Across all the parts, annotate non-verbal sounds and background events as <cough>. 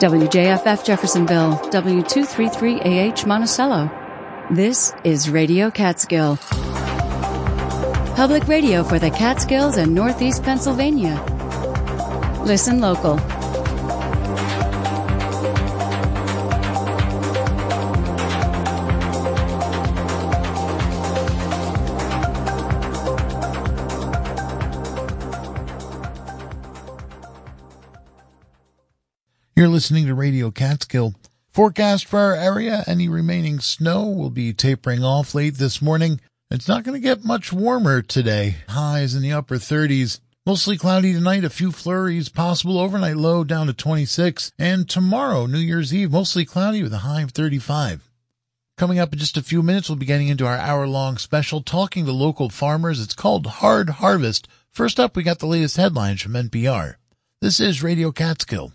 WJFF Jeffersonville, W233AH Monticello. This is Radio Catskill. Public radio for the Catskills and Northeast Pennsylvania. Listen local. Listening to Radio Catskill. Forecast for our area, any remaining snow will be tapering off late this morning. It's not going to get much warmer today. Highs in the upper 30s. Mostly cloudy tonight, a few flurries possible, overnight low down to 26, and tomorrow, New Year's Eve, mostly cloudy with a high of 35. Coming up in just a few minutes, we'll be getting into our hour long special talking to local farmers. It's called Hard Harvest. First up, we got the latest headlines from NPR. This is Radio Catskill.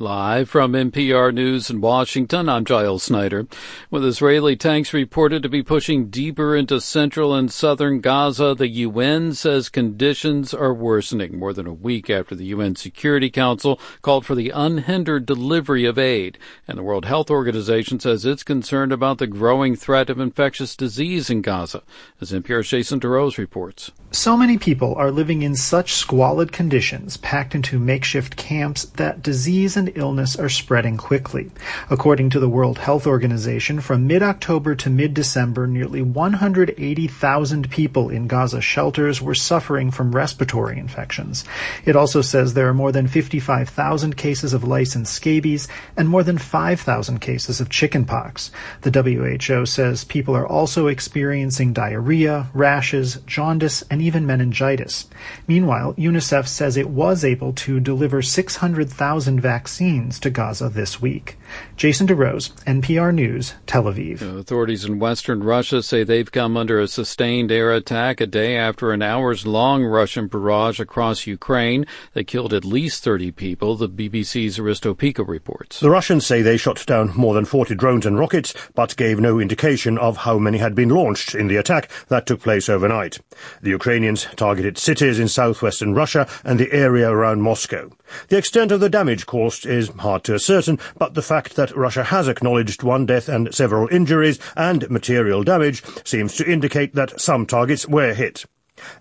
Live from NPR News in Washington, I'm Giles Snyder. With Israeli tanks reported to be pushing deeper into central and southern Gaza, the UN says conditions are worsening more than a week after the UN Security Council called for the unhindered delivery of aid. And the World Health Organization says it's concerned about the growing threat of infectious disease in Gaza. As NPR's Jason DeRose reports. So many people are living in such squalid conditions, packed into makeshift camps, that disease and illness are spreading quickly. According to the World Health Organization, from mid-October to mid-December, nearly 180,000 people in Gaza shelters were suffering from respiratory infections. It also says there are more than 55,000 cases of lice and scabies and more than 5,000 cases of chickenpox. The WHO says people are also experiencing diarrhea, rashes, jaundice, and even meningitis. Meanwhile, UNICEF says it was able to deliver 600,000 vaccines to Gaza this week. Jason DeRose, NPR News, Tel Aviv. Uh, authorities in western Russia say they've come under a sustained air attack a day after an hours long Russian barrage across Ukraine that killed at least 30 people, the BBC's Hristo Pico reports. The Russians say they shot down more than 40 drones and rockets, but gave no indication of how many had been launched in the attack that took place overnight. The Ukrainians targeted cities in southwestern Russia and the area around Moscow. The extent of the damage caused is hard to ascertain, but the fact that Russia has acknowledged one death and several injuries and material damage seems to indicate that some targets were hit.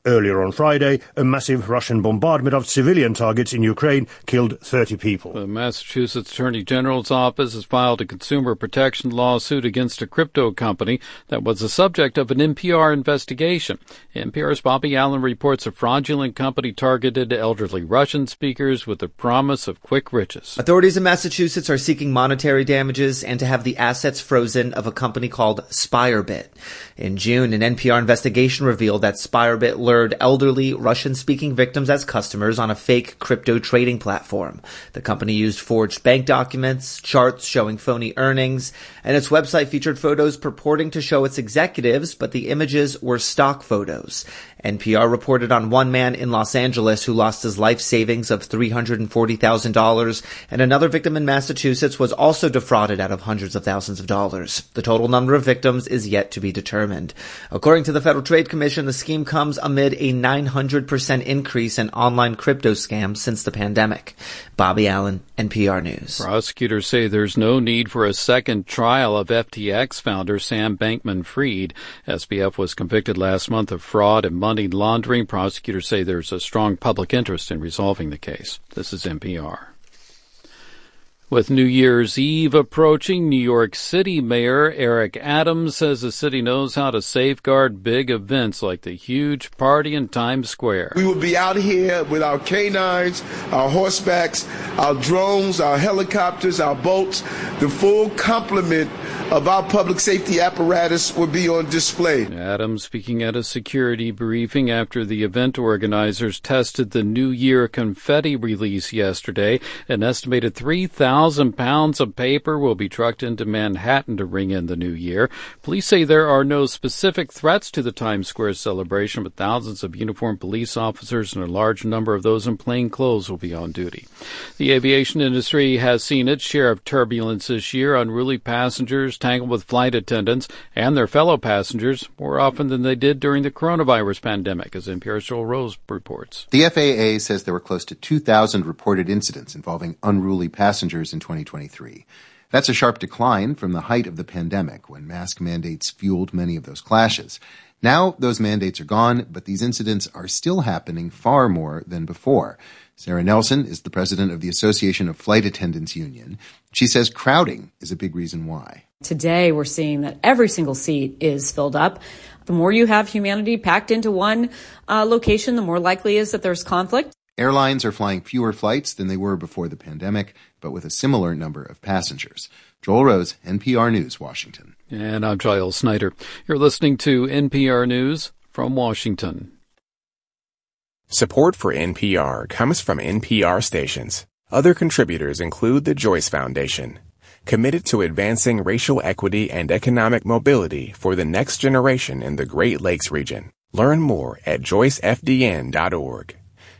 Earlier on Friday, a massive Russian bombardment of civilian targets in Ukraine killed 30 people. The Massachusetts Attorney General's office has filed a consumer protection lawsuit against a crypto company that was the subject of an NPR investigation. NPR's Bobby Allyn reports a fraudulent company targeted elderly Russian speakers with the promise of quick riches. Authorities in Massachusetts are seeking monetary damages and to have the assets frozen of a company called Spirebit. In June, an NPR investigation revealed that Spirebit lured elderly Russian speaking victims as customers on a fake crypto trading platform. The company used forged bank documents, charts showing phony earnings, and its website featured photos purporting to show its executives, but the images were stock photos. NPR reported on one man in Los Angeles who lost his life savings of $340,000, and another victim in Massachusetts was also defrauded out of hundreds of thousands of dollars. The total number of victims is yet to be determined. According to the Federal Trade Commission, the scheme comes amid a 900% increase in online crypto scams since the pandemic. Bobby Allyn, NPR News. Prosecutors say there's no need for a second trial of FTX founder Sam Bankman Fried. SBF was convicted last month of fraud and money laundering. Prosecutors say there's a strong public interest in resolving the case. This is NPR. With New Year's Eve approaching, New York City Mayor Eric Adams says the city knows how to safeguard big events like the huge party in Times Square. We will be out here with our canines, our horsebacks, our drones, our helicopters, our boats. The full complement of our public safety apparatus will be on display. Adams speaking at a security briefing after the event organizers tested the New Year confetti release yesterday. An estimated 3,000 thousand pounds of paper will be trucked into Manhattan to ring in the new year. Police say there are no specific threats to the Times Square celebration, but thousands of uniformed police officers and a large number of those in plain clothes will be on duty. The aviation industry has seen its share of turbulence this year. Unruly passengers tangled with flight attendants and their fellow passengers more often than they did during the coronavirus pandemic, as NPR's Joel Rose reports. The FAA says there were close to 2,000 reported incidents involving unruly passengers in 2023. That's a sharp decline from the height of the pandemic when mask mandates fueled many of those clashes. Now those mandates are gone, but these incidents are still happening far more than before. Sarah Nelson is the president of the Association of Flight Attendants Union. She says crowding is a big reason why. Today, we're seeing that every single seat is filled up. The more you have humanity packed into one uh, location, the more likely is that there's conflict. Airlines are flying fewer flights than they were before the pandemic, but with a similar number of passengers. Joel Rose, NPR News, Washington. And I'm Giles Snyder. You're listening to NPR News from Washington. Support for NPR comes from NPR stations. Other contributors include the Joyce Foundation, committed to advancing racial equity and economic mobility for the next generation in the Great Lakes region. Learn more at joycefdn.org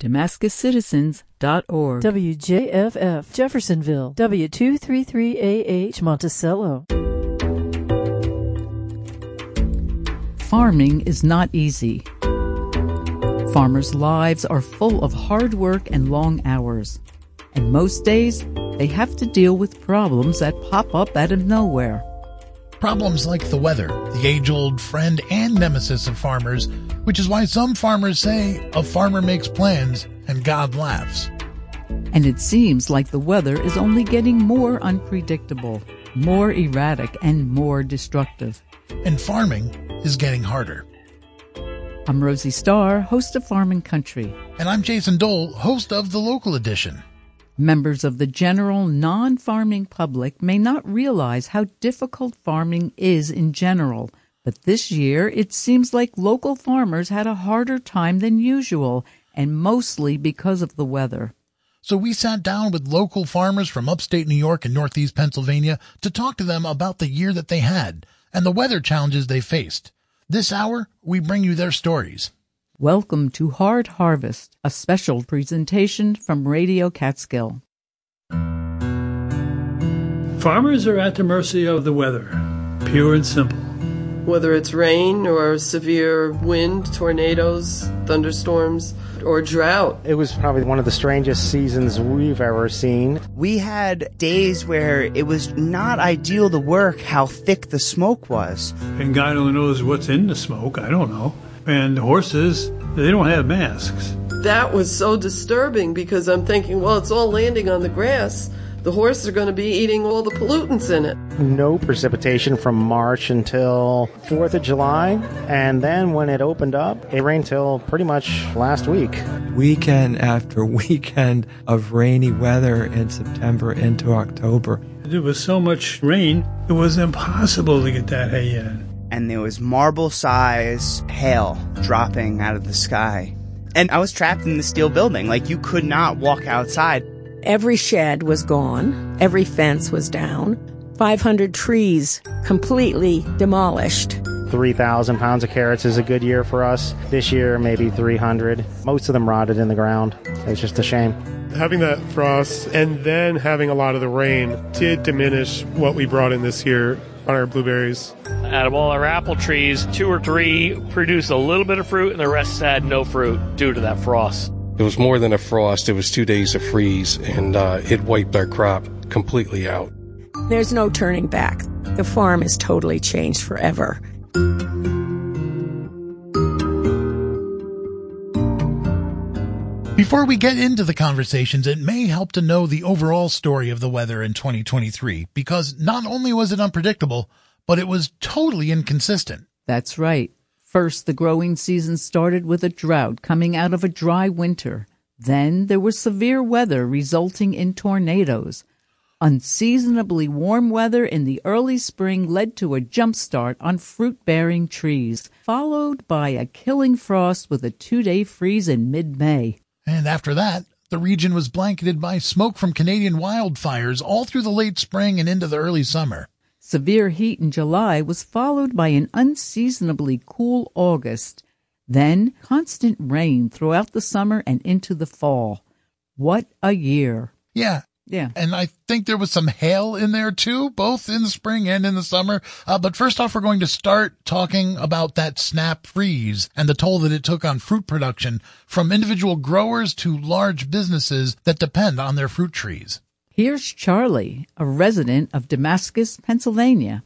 DamascusCitizens.org. WJFF Jeffersonville, W233AH Monticello. Farming is not easy. Farmers' lives are full of hard work and long hours. And most days, they have to deal with problems that pop up out of nowhere. Problems like the weather, the age old friend and nemesis of farmers, which is why some farmers say a farmer makes plans and God laughs. And it seems like the weather is only getting more unpredictable, more erratic, and more destructive. And farming is getting harder. I'm Rosie Starr, host of Farm and Country. And I'm Jason Dole, host of the local edition. Members of the general non farming public may not realize how difficult farming is in general, but this year it seems like local farmers had a harder time than usual, and mostly because of the weather. So we sat down with local farmers from upstate New York and northeast Pennsylvania to talk to them about the year that they had and the weather challenges they faced. This hour, we bring you their stories. Welcome to Hard Harvest, a special presentation from Radio Catskill. Farmers are at the mercy of the weather, pure and simple. Whether it's rain or severe wind, tornadoes, thunderstorms, or drought. It was probably one of the strangest seasons we've ever seen. We had days where it was not ideal to work how thick the smoke was. And God only knows what's in the smoke, I don't know. And horses, they don't have masks. That was so disturbing because I'm thinking, well, it's all landing on the grass the horses are going to be eating all the pollutants in it. No precipitation from March until 4th of July, and then when it opened up, it rained till pretty much last week. Weekend after <laughs> weekend of rainy weather in September into October. There was so much rain, it was impossible to get that hay in. And there was marble size hail dropping out of the sky. And I was trapped in the steel building. Like, you could not walk outside. Every shed was gone, every fence was down, 500 trees completely demolished. 3,000 pounds of carrots is a good year for us. This year, maybe 300. Most of them rotted in the ground. It's just a shame. Having that frost and then having a lot of the rain did diminish what we brought in this year on our blueberries. Out of all our apple trees, two or three produced a little bit of fruit and the rest had no fruit due to that frost. It was more than a frost, it was two days of freeze, and uh, it wiped our crop completely out. There's no turning back. The farm is totally changed forever. Before we get into the conversations, it may help to know the overall story of the weather in 2023 because not only was it unpredictable, but it was totally inconsistent. That's right. First, the growing season started with a drought coming out of a dry winter. Then there was severe weather resulting in tornadoes. Unseasonably warm weather in the early spring led to a jump start on fruit bearing trees, followed by a killing frost with a two day freeze in mid May. And after that, the region was blanketed by smoke from Canadian wildfires all through the late spring and into the early summer. Severe heat in July was followed by an unseasonably cool August, then constant rain throughout the summer and into the fall. What a year! Yeah, yeah. And I think there was some hail in there too, both in the spring and in the summer. Uh, but first off, we're going to start talking about that snap freeze and the toll that it took on fruit production from individual growers to large businesses that depend on their fruit trees. Here's Charlie, a resident of Damascus, Pennsylvania.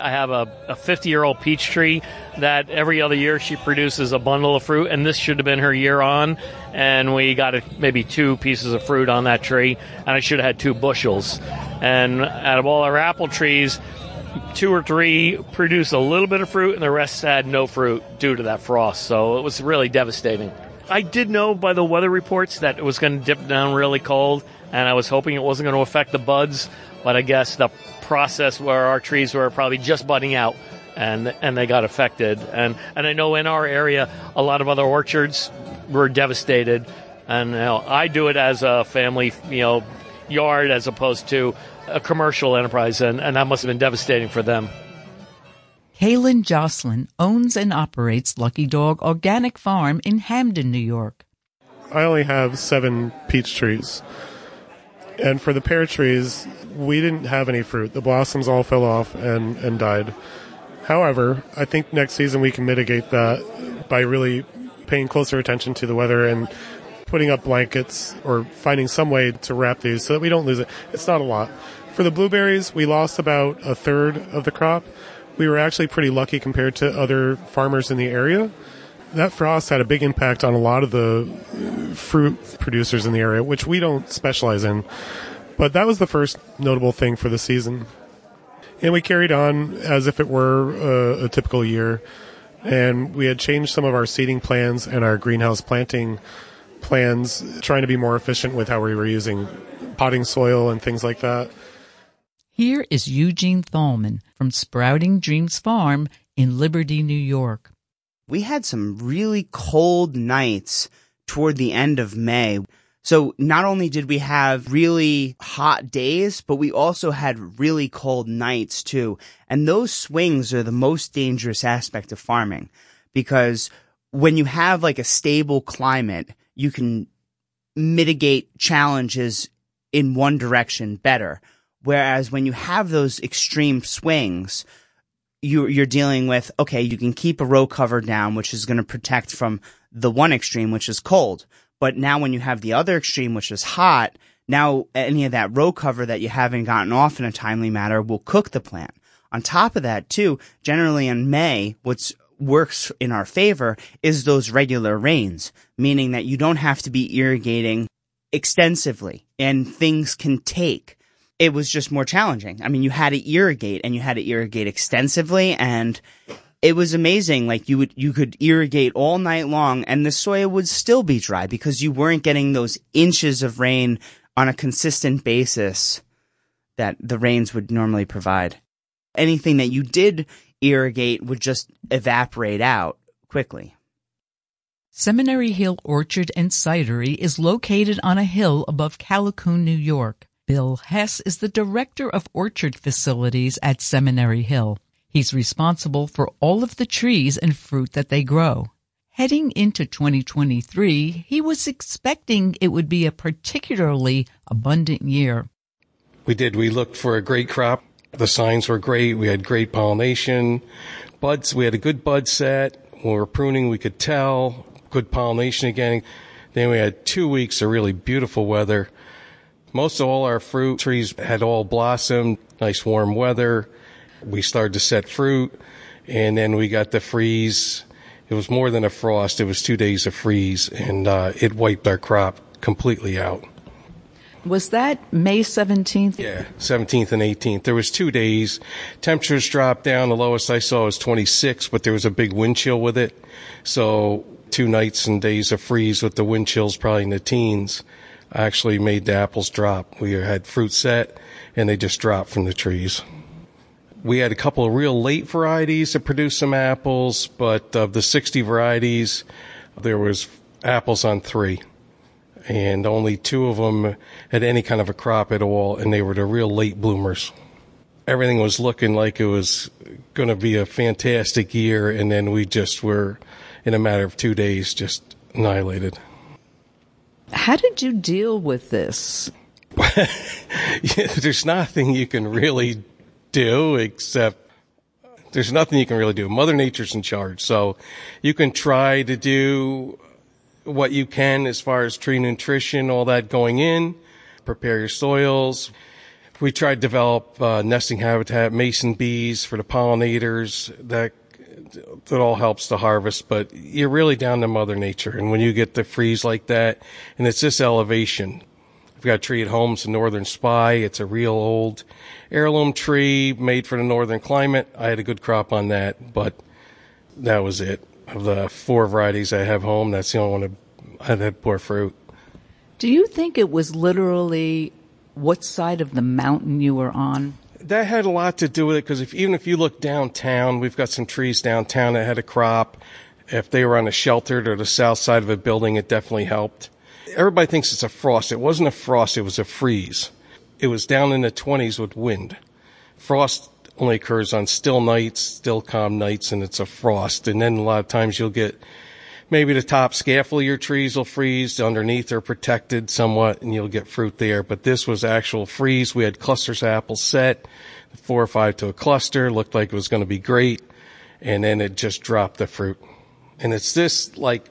I have a, a 50 year old peach tree that every other year she produces a bundle of fruit, and this should have been her year on. And we got a, maybe two pieces of fruit on that tree, and I should have had two bushels. And out of all our apple trees, two or three produced a little bit of fruit, and the rest had no fruit due to that frost. So it was really devastating. I did know by the weather reports that it was going to dip down really cold, and I was hoping it wasn't going to affect the buds, but I guess the process where our trees were probably just budding out and and they got affected. And and I know in our area a lot of other orchards were devastated. And you know, I do it as a family, you know, yard as opposed to a commercial enterprise, and, and that must have been devastating for them. Kaylin Jocelyn owns and operates Lucky Dog Organic Farm in Hamden, New York. I only have seven peach trees. And for the pear trees, we didn't have any fruit. The blossoms all fell off and, and died. However, I think next season we can mitigate that by really paying closer attention to the weather and putting up blankets or finding some way to wrap these so that we don't lose it. It's not a lot. For the blueberries, we lost about a third of the crop. We were actually pretty lucky compared to other farmers in the area. That frost had a big impact on a lot of the fruit producers in the area, which we don't specialize in. But that was the first notable thing for the season. And we carried on as if it were a, a typical year. And we had changed some of our seeding plans and our greenhouse planting plans, trying to be more efficient with how we were using potting soil and things like that. Here is Eugene Thalman from Sprouting Dreams Farm in Liberty, New York. We had some really cold nights toward the end of May. So not only did we have really hot days, but we also had really cold nights too. And those swings are the most dangerous aspect of farming because when you have like a stable climate, you can mitigate challenges in one direction better. Whereas when you have those extreme swings, you, you're dealing with, okay, you can keep a row cover down, which is going to protect from the one extreme, which is cold. But now when you have the other extreme, which is hot, now any of that row cover that you haven't gotten off in a timely manner will cook the plant. On top of that, too, generally in May, what's works in our favor is those regular rains, meaning that you don't have to be irrigating extensively and things can take. It was just more challenging. I mean, you had to irrigate and you had to irrigate extensively and it was amazing. Like you would, you could irrigate all night long and the soil would still be dry because you weren't getting those inches of rain on a consistent basis that the rains would normally provide. Anything that you did irrigate would just evaporate out quickly. Seminary Hill Orchard and Cidery is located on a hill above Callicoon, New York. Bill Hess is the director of orchard facilities at Seminary Hill. He's responsible for all of the trees and fruit that they grow. Heading into 2023, he was expecting it would be a particularly abundant year. We did. We looked for a great crop. The signs were great. We had great pollination. Buds, we had a good bud set. When we were pruning, we could tell. Good pollination again. Then we had two weeks of really beautiful weather. Most of all our fruit trees had all blossomed, nice warm weather we started to set fruit and then we got the freeze. It was more than a frost. It was two days of freeze and uh, it wiped our crop completely out. Was that May 17th? Yeah, 17th and 18th. There was two days. Temperatures dropped down. The lowest I saw was 26, but there was a big wind chill with it. So two nights and days of freeze with the wind chills probably in the teens actually made the apples drop. We had fruit set and they just dropped from the trees. We had a couple of real late varieties that produced some apples, but of the 60 varieties, there was apples on three and only two of them had any kind of a crop at all, and they were the real late bloomers. Everything was looking like it was going to be a fantastic year, and then we just were, in a matter of two days, just annihilated. How did you deal with this? <laughs> there's nothing you can really do except there's nothing you can really do. Mother Nature's in charge. So you can try to do what you can as far as tree nutrition, all that going in, prepare your soils. We tried to develop uh, nesting habitat, mason bees for the pollinators. That that all helps the harvest, but you're really down to Mother Nature. And when you get the freeze like that, and it's this elevation, I've got a tree at home, it's a northern spy. It's a real old heirloom tree made for the northern climate. I had a good crop on that, but that was it of the four varieties I have home, that's the only one that had poor fruit. Do you think it was literally what side of the mountain you were on? That had a lot to do with it because if, even if you look downtown, we've got some trees downtown that had a crop. If they were on a sheltered or the south side of a building, it definitely helped. Everybody thinks it's a frost. It wasn't a frost, it was a freeze. It was down in the 20s with wind. Frost only occurs on still nights, still calm nights, and it's a frost. And then a lot of times you'll get maybe the top scaffold of your trees will freeze, underneath are protected somewhat, and you'll get fruit there. But this was actual freeze. We had clusters of apples set, four or five to a cluster, looked like it was going to be great, and then it just dropped the fruit. And it's this like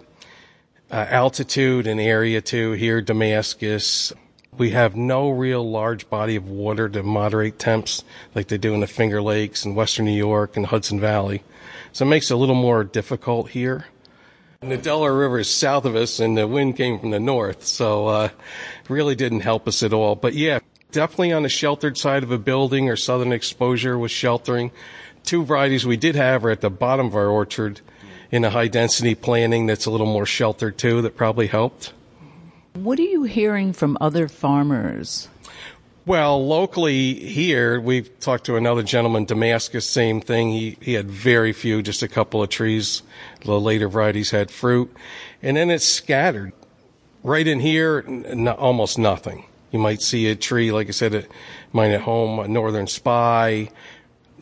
uh, altitude and area too here, Damascus, we have no real large body of water to moderate temps like they do in the Finger Lakes and Western New York and Hudson Valley. So it makes it a little more difficult here. And the Delaware River is south of us and the wind came from the north, so uh, really didn't help us at all. But yeah, definitely on the sheltered side of a building or southern exposure with sheltering. Two varieties we did have are at the bottom of our orchard in a high density planting that's a little more sheltered too that probably helped. What are you hearing from other farmers? Well, locally here, we've talked to another gentleman, Damascus, same thing. He, he had very few, just a couple of trees. The later varieties had fruit. And then it's scattered. Right in here, n- almost nothing. You might see a tree, like I said, at mine at home, a northern spy.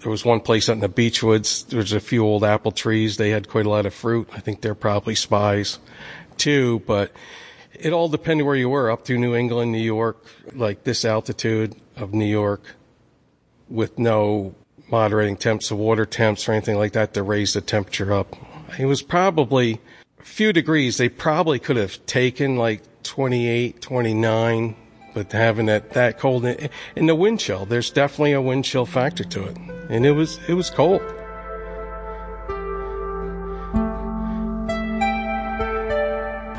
There was one place out in the beechwoods. There's a few old apple trees. They had quite a lot of fruit. I think they're probably spies too, but it all depended where you were, up through New England, New York, like this altitude of New York, with no moderating temps of water temps or anything like that to raise the temperature up. It was probably a few degrees. They probably could have taken like 28, 29, but having that, that cold in the wind chill, there's definitely a wind chill factor to it. And it was, it was cold.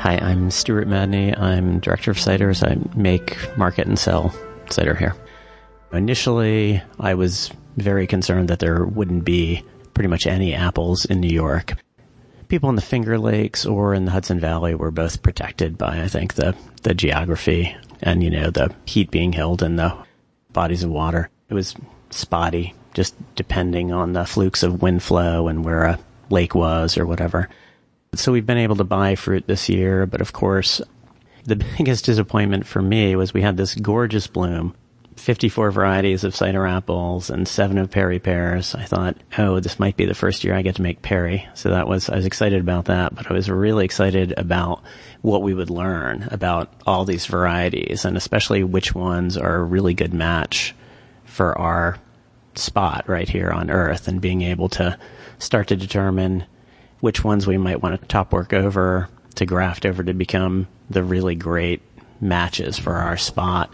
Hi, I'm Stuart Madany. I'm director of ciders. I make, market, and sell cider here. Initially, I was very concerned that there wouldn't be pretty much any apples in New York. People in the Finger Lakes or in the Hudson Valley were both protected by, I think, the, the geography and, you know, the heat being held in the bodies of water. It was spotty, just depending on the flukes of wind flow and where a lake was or whatever. So we've been able to buy fruit this year, but of course, the <laughs> biggest disappointment for me was we had this gorgeous bloom, 54 varieties of cider apples and seven of Perry pears. I thought, oh, this might be the first year I get to make Perry. So that was, I was excited about that, but I was really excited about what we would learn about all these varieties and especially which ones are a really good match for our spot right here on Earth and being able to start to determine which ones we might want to top work over to graft over to become the really great matches for our spot.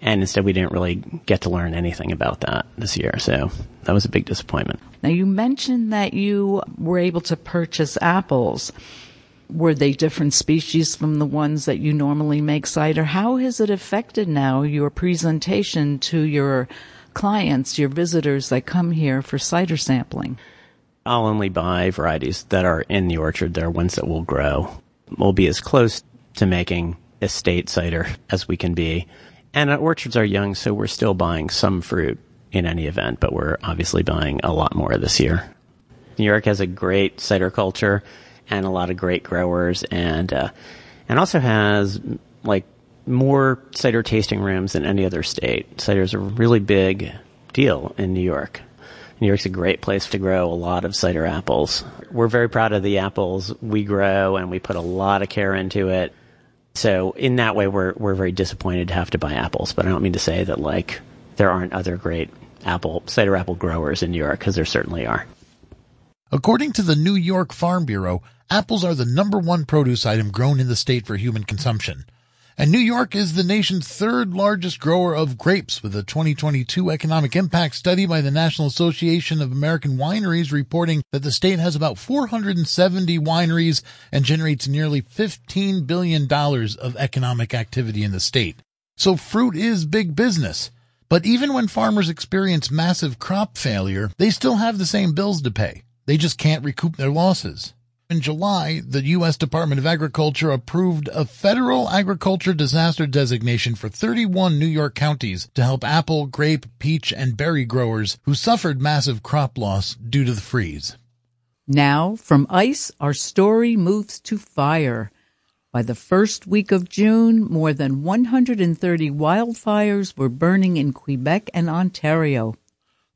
And instead, we didn't really get to learn anything about that this year. So that was a big disappointment. Now, you mentioned that you were able to purchase apples. Were they different species from the ones that you normally make cider? How has it affected now your presentation to your clients, your visitors that come here for cider sampling? I'll only buy varieties that are in the orchard. They're ones that will grow. We'll be as close to making estate cider as we can be. And our orchards are young, so we're still buying some fruit in any event, but we're obviously buying a lot more this year. New York has a great cider culture and a lot of great growers, and uh, and also has like more cider tasting rooms than any other state. Cider is a really big deal in New York. New York's a great place to grow a lot of cider apples. We're very proud of the apples we grow, and we put a lot of care into it. So in that way, we're we're very disappointed to have to buy apples. But I don't mean to say that like there aren't other great apple cider apple growers in New York because there certainly are. According to the New York Farm Bureau, apples are the number one produce item grown in the state for human consumption. And New York is the nation's third largest grower of grapes with a 2022 economic impact study by the National Association of American Wineries reporting that the state has about 470 wineries and generates nearly $15 billion of economic activity in the state. So fruit is big business. But even when farmers experience massive crop failure, they still have the same bills to pay. They just can't recoup their losses. In July, the U.S. Department of Agriculture approved a federal agriculture disaster designation for 31 New York counties to help apple, grape, peach, and berry growers who suffered massive crop loss due to the freeze. Now, from ice, our story moves to fire. By the first week of June, more than 130 wildfires were burning in Quebec and Ontario.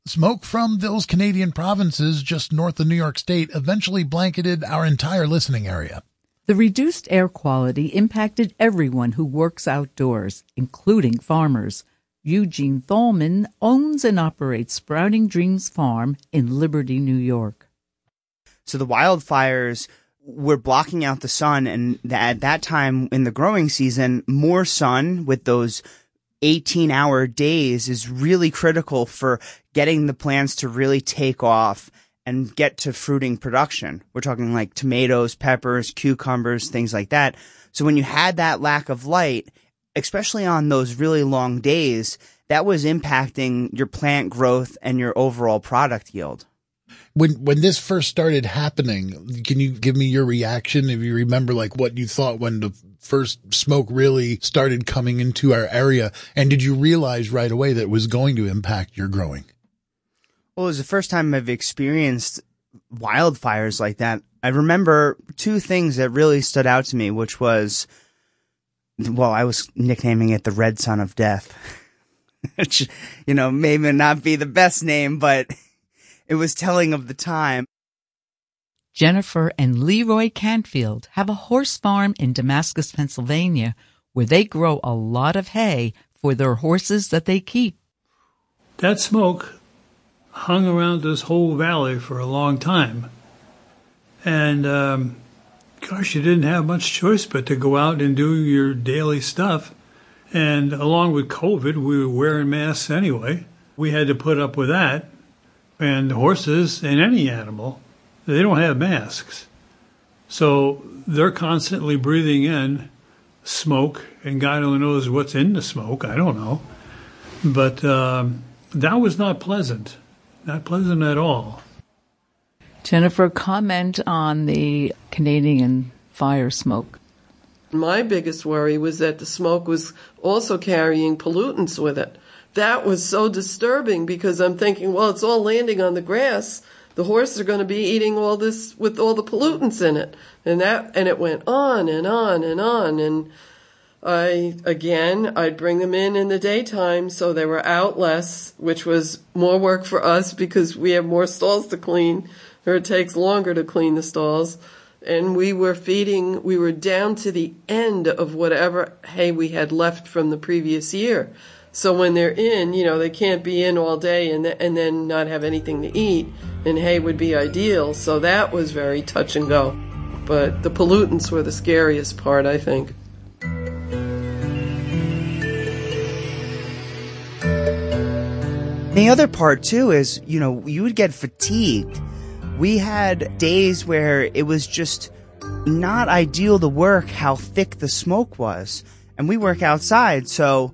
Smoke from those Canadian provinces just north of New York State eventually blanketed our entire listening area. The reduced air quality impacted everyone who works outdoors, including farmers. Eugene Thalman owns and operates Sprouting Dreams Farm in Liberty, New York. So the wildfires were blocking out the sun, and at that time in the growing season, more sun with those 18 hour days is really critical for getting the plants to really take off and get to fruiting production. We're talking like tomatoes, peppers, cucumbers, things like that. So when you had that lack of light, especially on those really long days, that was impacting your plant growth and your overall product yield. When when this first started happening, can you give me your reaction if you remember like what you thought when the first smoke really started coming into our area and did you realize right away that it was going to impact your growing? Well, it was the first time I've experienced wildfires like that. I remember two things that really stood out to me, which was, well, I was nicknaming it the Red Sun of Death, <laughs> which, you know, may not be the best name, but <laughs> it was telling of the time. Jennifer and Leroy Canfield have a horse farm in Damascus, Pennsylvania, where they grow a lot of hay for their horses that they keep. That smoke hung around this whole valley for a long time. And, um, gosh, you didn't have much choice but to go out and do your daily stuff. And along with COVID, we were wearing masks anyway. We had to put up with that. And horses and any animal, they don't have masks. So they're constantly breathing in smoke, and God only knows what's in the smoke. I don't know. But um, that was not pleasant. Not pleasant at all. Jennifer, comment on the Canadian fire smoke. My biggest worry was that the smoke was also carrying pollutants with it. That was so disturbing because I'm thinking, well, it's all landing on the grass. The horses are going to be eating all this with all the pollutants in it. And that, and it went on and on and on. And I, again, I'd bring them in in the daytime so they were out less, which was more work for us because we have more stalls to clean or it takes longer to clean the stalls. And we were feeding, we were down to the end of whatever hay we had left from the previous year. So when they're in, you know, they can't be in all day and, th- and then not have anything to eat. And hay would be ideal. So that was very touch and go. But the pollutants were the scariest part, I think. The other part too is, you know, you would get fatigued. We had days where it was just not ideal to work how thick the smoke was. And we work outside, so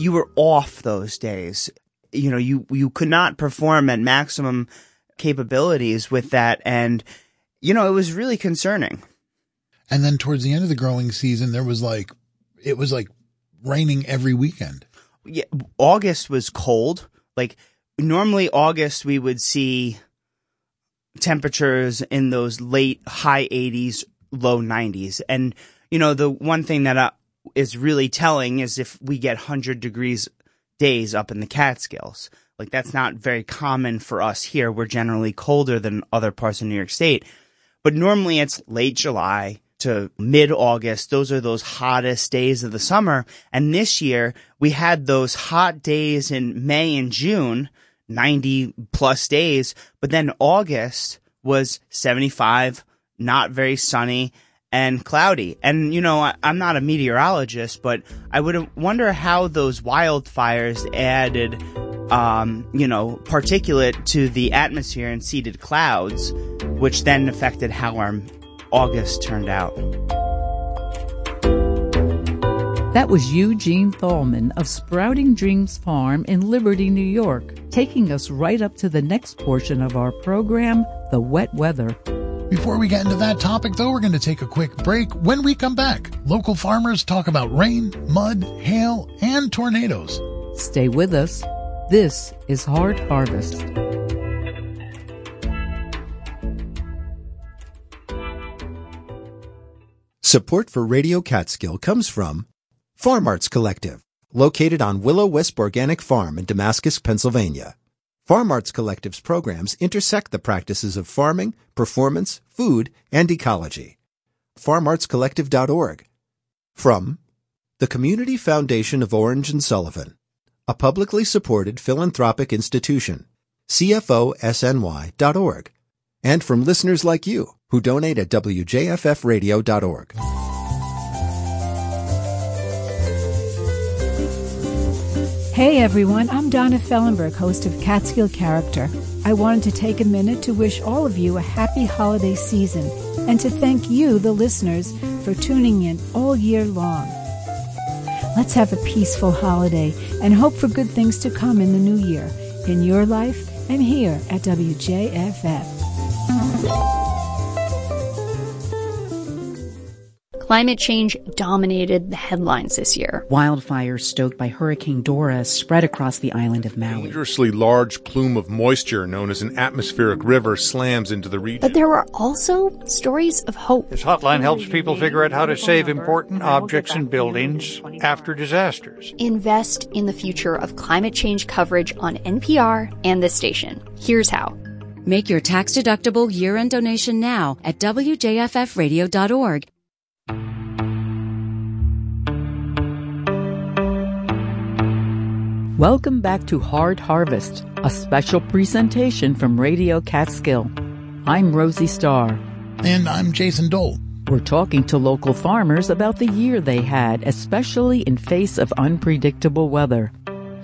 you were off those days. You know, you, you could not perform at maximum capabilities with that. And, you know, it was really concerning. And then towards the end of the growing season, there was like, it was like raining every weekend. Yeah. August was cold. Like normally August, we would see temperatures in those late high 80s, low 90s. And, you know, the one thing that uh, is really telling is if we get 100 degrees days up in the Catskills. Like that's not very common for us here. We're generally colder than other parts of New York State. But normally it's late July to mid August. Those are those hottest days of the summer. And this year we had those hot days in May and June 90 plus days, but then August was 75, not very sunny and cloudy. And, you know, I, am not a meteorologist, but I would wonder how those wildfires added, um, you know, particulate to the atmosphere and seeded clouds, which then affected how our August turned out. That was Eugene Thalman of Sprouting Dreams Farm in Liberty, New York, taking us right up to the next portion of our program, the wet weather. Before we get into that topic, though, we're going to take a quick break. When we come back, local farmers talk about rain, mud, hail, and tornadoes. Stay with us. This is Hard Harvest. Support for Radio Catskill comes from Farm Arts Collective, located on Willow Wisp Organic Farm in Damascus, Pennsylvania. Farm Arts Collective's programs intersect the practices of farming, performance, food, and ecology. FarmArtsCollective.org. From the Community Foundation of Orange and Sullivan, a publicly supported philanthropic institution, CFOSNY.org. And from listeners like you who donate at WJFFradio.org. Hey everyone, I'm Donna Fellenberg, host of Catskill Character. I wanted to take a minute to wish all of you a happy holiday season and to thank you, the listeners, for tuning in all year long. Let's have a peaceful holiday and hope for good things to come in the new year, in your life and here at WJFF. Climate change dominated the headlines this year. Wildfires stoked by Hurricane Dora spread across the island of Maui. A dangerously large plume of moisture known as an atmospheric river slams into the region. But there were also stories of hope. This hotline helps people figure out how to save important objects and buildings after disasters. Invest in the future of climate change coverage on NPR and this station. Here's how. Make your tax-deductible year-end donation now at WJFFradio.org. Welcome back to Hard Harvest, a special presentation from Radio Catskill. I'm Rosie Starr. And I'm Jason Dole. We're talking to local farmers about the year they had, especially in face of unpredictable weather.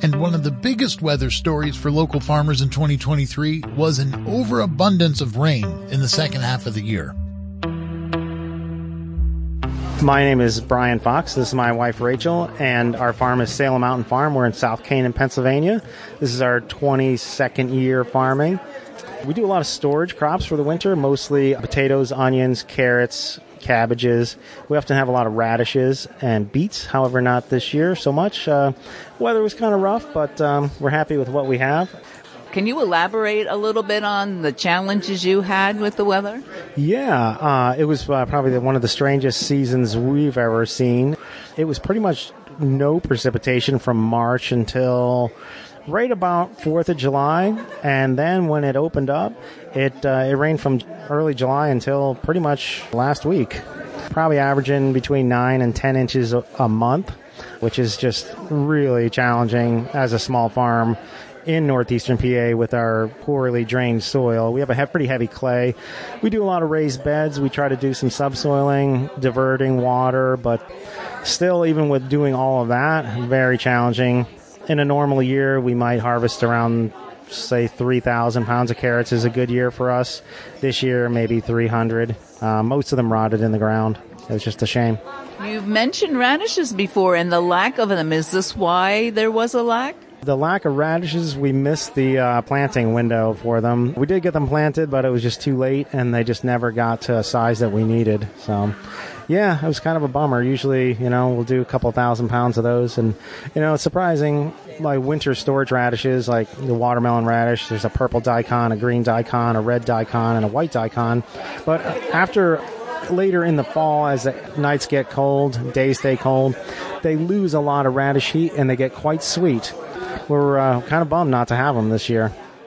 And one of the biggest weather stories for local farmers in 2023 was an overabundance of rain in the second half of the year. My name is Brian Fox. This is my wife Rachel, and our farm is Salem Mountain Farm. We're in South Canaan, Pennsylvania. This is our 22nd year farming. We do a lot of storage crops for the winter, mostly potatoes, onions, carrots, cabbages. We often have a lot of radishes and beets, however, not this year so much. Uh, weather was kind of rough, but um, we're happy with what we have. Can you elaborate a little bit on the challenges you had with the weather? Yeah, uh, it was uh, probably one of the strangest seasons we've ever seen. It was pretty much no precipitation from March until right about Fourth of July, and then when it opened up, it uh, it rained from early July until pretty much last week. Probably averaging between nine and ten inches a, a month, which is just really challenging as a small farm in northeastern PA with our poorly drained soil. We have a pretty heavy clay. We do a lot of raised beds. We try to do some subsoiling, diverting water, but still, even with doing all of that, very challenging. In a normal year, we might harvest around say 3,000 pounds of carrots is a good year for us. This year, maybe 300. Uh, most of them rotted in the ground. It was just a shame. You've mentioned radishes before and the lack of them. Is this why there was a lack? The lack of radishes, we missed the uh, planting window for them. We did get them planted, but it was just too late, and they just never got to a size that we needed. So, yeah, it was kind of a bummer. Usually, you know, we'll do a couple thousand pounds of those, and you know, it's surprising. Like winter storage radishes, like the watermelon radish, there's a purple daikon, a green daikon, a red daikon, and a white daikon. But after later in the fall, as the nights get cold, days stay cold, they lose a lot of radish heat and they get quite sweet. We're uh, kind of bummed not to have them this year.